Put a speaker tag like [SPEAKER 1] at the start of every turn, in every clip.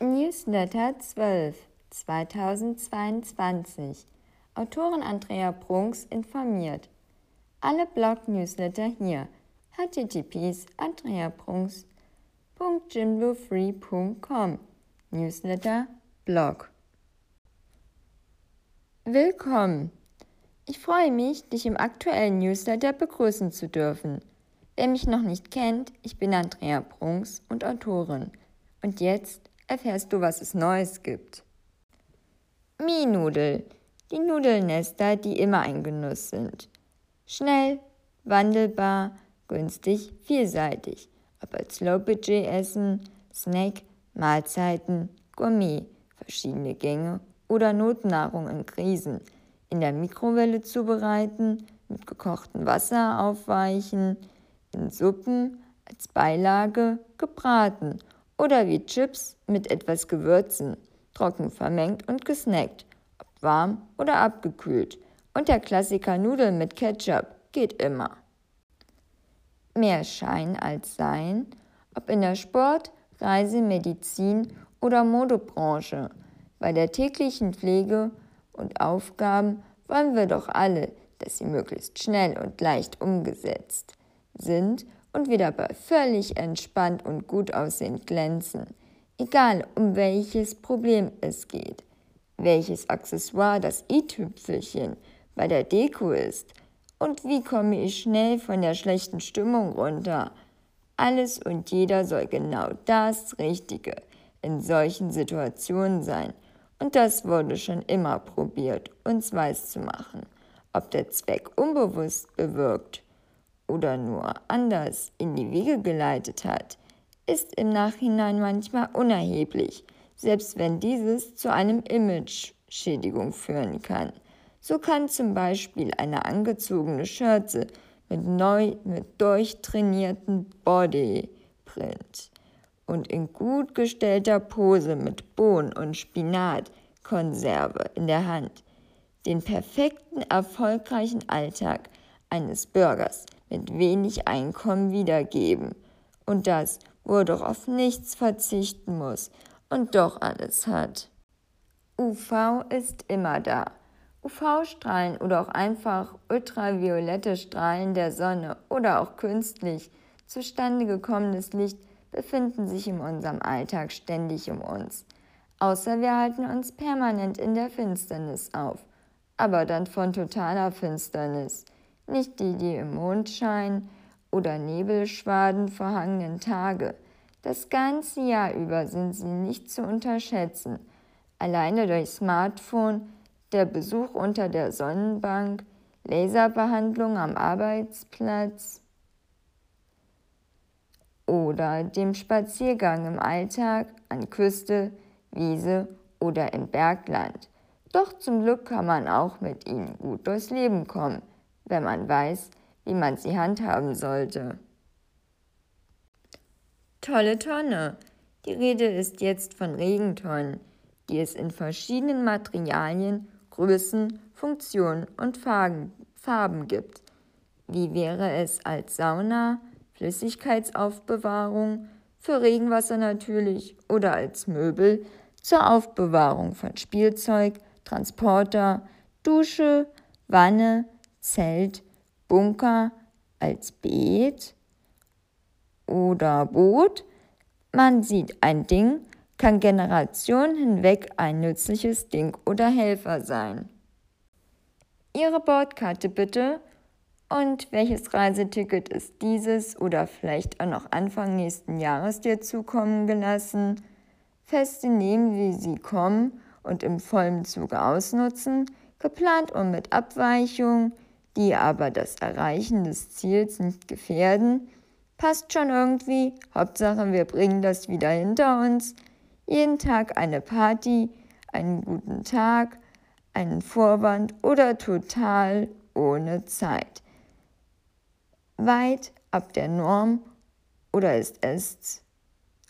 [SPEAKER 1] Newsletter 12 2022 Autorin Andrea Brunks informiert. Alle Blog-Newsletter hier. https andreabrunks.jimbluefree.com Newsletter Blog Willkommen! Ich freue mich, dich im aktuellen Newsletter begrüßen zu dürfen. Wer mich noch nicht kennt, ich bin Andrea Brunks und Autorin. Und jetzt erfährst du, was es Neues gibt. Mie-Nudel, die Nudelnester, die immer ein Genuss sind. Schnell, wandelbar, günstig, vielseitig. Ob als Low-Budget-Essen, Snack, Mahlzeiten, Gourmet, verschiedene Gänge oder Notnahrung in Krisen. In der Mikrowelle zubereiten, mit gekochtem Wasser aufweichen, in Suppen, als Beilage, gebraten oder wie Chips mit etwas Gewürzen, trocken vermengt und gesnackt, ob warm oder abgekühlt. Und der Klassiker Nudeln mit Ketchup geht immer. Mehr Schein als Sein, ob in der Sport, Reise, Medizin oder Modebranche. Bei der täglichen Pflege und Aufgaben wollen wir doch alle, dass sie möglichst schnell und leicht umgesetzt sind und wir dabei völlig entspannt und gut aussehend glänzen, egal um welches Problem es geht, welches Accessoire das i-Tüpfelchen bei der Deko ist und wie komme ich schnell von der schlechten Stimmung runter. Alles und jeder soll genau das Richtige in solchen Situationen sein. Und das wurde schon immer probiert, uns weiß zu machen, ob der Zweck unbewusst bewirkt oder nur anders in die Wege geleitet hat, ist im Nachhinein manchmal unerheblich, selbst wenn dieses zu einem Image-Schädigung führen kann. So kann zum Beispiel eine angezogene Schürze mit neu mit durchtrainierten Bodyprint und in gut gestellter Pose mit Bohnen und Spinatkonserve in der Hand den perfekten erfolgreichen Alltag eines Bürgers mit wenig Einkommen wiedergeben. Und das, wo er doch auf nichts verzichten muss und doch alles hat. UV ist immer da. UV-Strahlen oder auch einfach ultraviolette Strahlen der Sonne oder auch künstlich zustande gekommenes Licht befinden sich in unserem Alltag ständig um uns. Außer wir halten uns permanent in der Finsternis auf, aber dann von totaler Finsternis nicht die, die im Mondschein oder Nebelschwaden verhangenen Tage. Das ganze Jahr über sind sie nicht zu unterschätzen. Alleine durch Smartphone, der Besuch unter der Sonnenbank, Laserbehandlung am Arbeitsplatz oder dem Spaziergang im Alltag an Küste, Wiese oder im Bergland. Doch zum Glück kann man auch mit ihnen gut durchs Leben kommen wenn man weiß, wie man sie handhaben sollte. Tolle Tonne. Die Rede ist jetzt von Regentonnen, die es in verschiedenen Materialien, Größen, Funktionen und Farben, gibt. Wie wäre es als Sauna, Flüssigkeitsaufbewahrung, für Regenwasser natürlich oder als Möbel zur Aufbewahrung von Spielzeug, Transporter, Dusche, Wanne, Zelt, Bunker als Beet oder Boot. Man sieht, ein Ding kann Generationen hinweg ein nützliches Ding oder Helfer sein. Ihre Bordkarte bitte. Und welches Reiseticket ist dieses oder vielleicht auch noch Anfang nächsten Jahres dir zukommen gelassen? Feste nehmen, wie sie kommen und im vollen Zuge ausnutzen, geplant und mit Abweichung, die aber das Erreichen des Ziels nicht gefährden, passt schon irgendwie. Hauptsache, wir bringen das wieder hinter uns. Jeden Tag eine Party, einen guten Tag, einen Vorwand oder total ohne Zeit. Weit ab der Norm oder ist es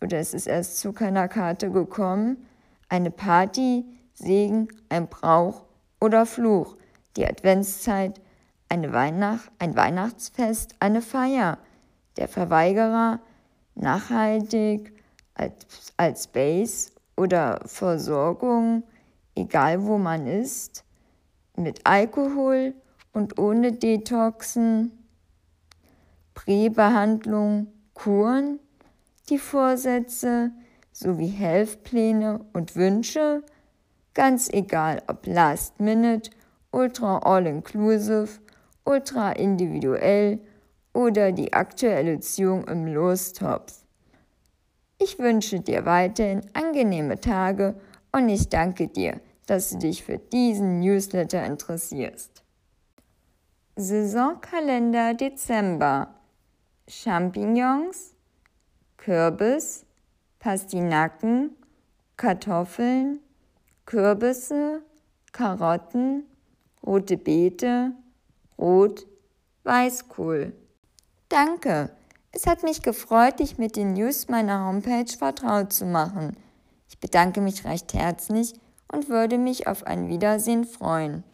[SPEAKER 1] oder ist es erst zu keiner Karte gekommen? Eine Party, Segen, ein Brauch oder Fluch, die Adventszeit, eine Weihnacht, ein Weihnachtsfest, eine Feier. Der Verweigerer nachhaltig als, als Base oder Versorgung, egal wo man ist, mit Alkohol und ohne Detoxen, Präbehandlung, Kuren, die Vorsätze sowie Healthpläne und Wünsche, ganz egal ob Last Minute, Ultra All-Inclusive, Ultra Individuell oder die aktuelle Ziehung im Lostopf. Ich wünsche dir weiterhin angenehme Tage und ich danke dir, dass du dich für diesen Newsletter interessierst. Saisonkalender Dezember Champignons, Kürbis, Pastinaken, Kartoffeln, Kürbisse, Karotten, rote Beete, Rot, Weißkohl. Danke! Es hat mich gefreut, dich mit den News meiner Homepage vertraut zu machen. Ich bedanke mich recht herzlich und würde mich auf ein Wiedersehen freuen.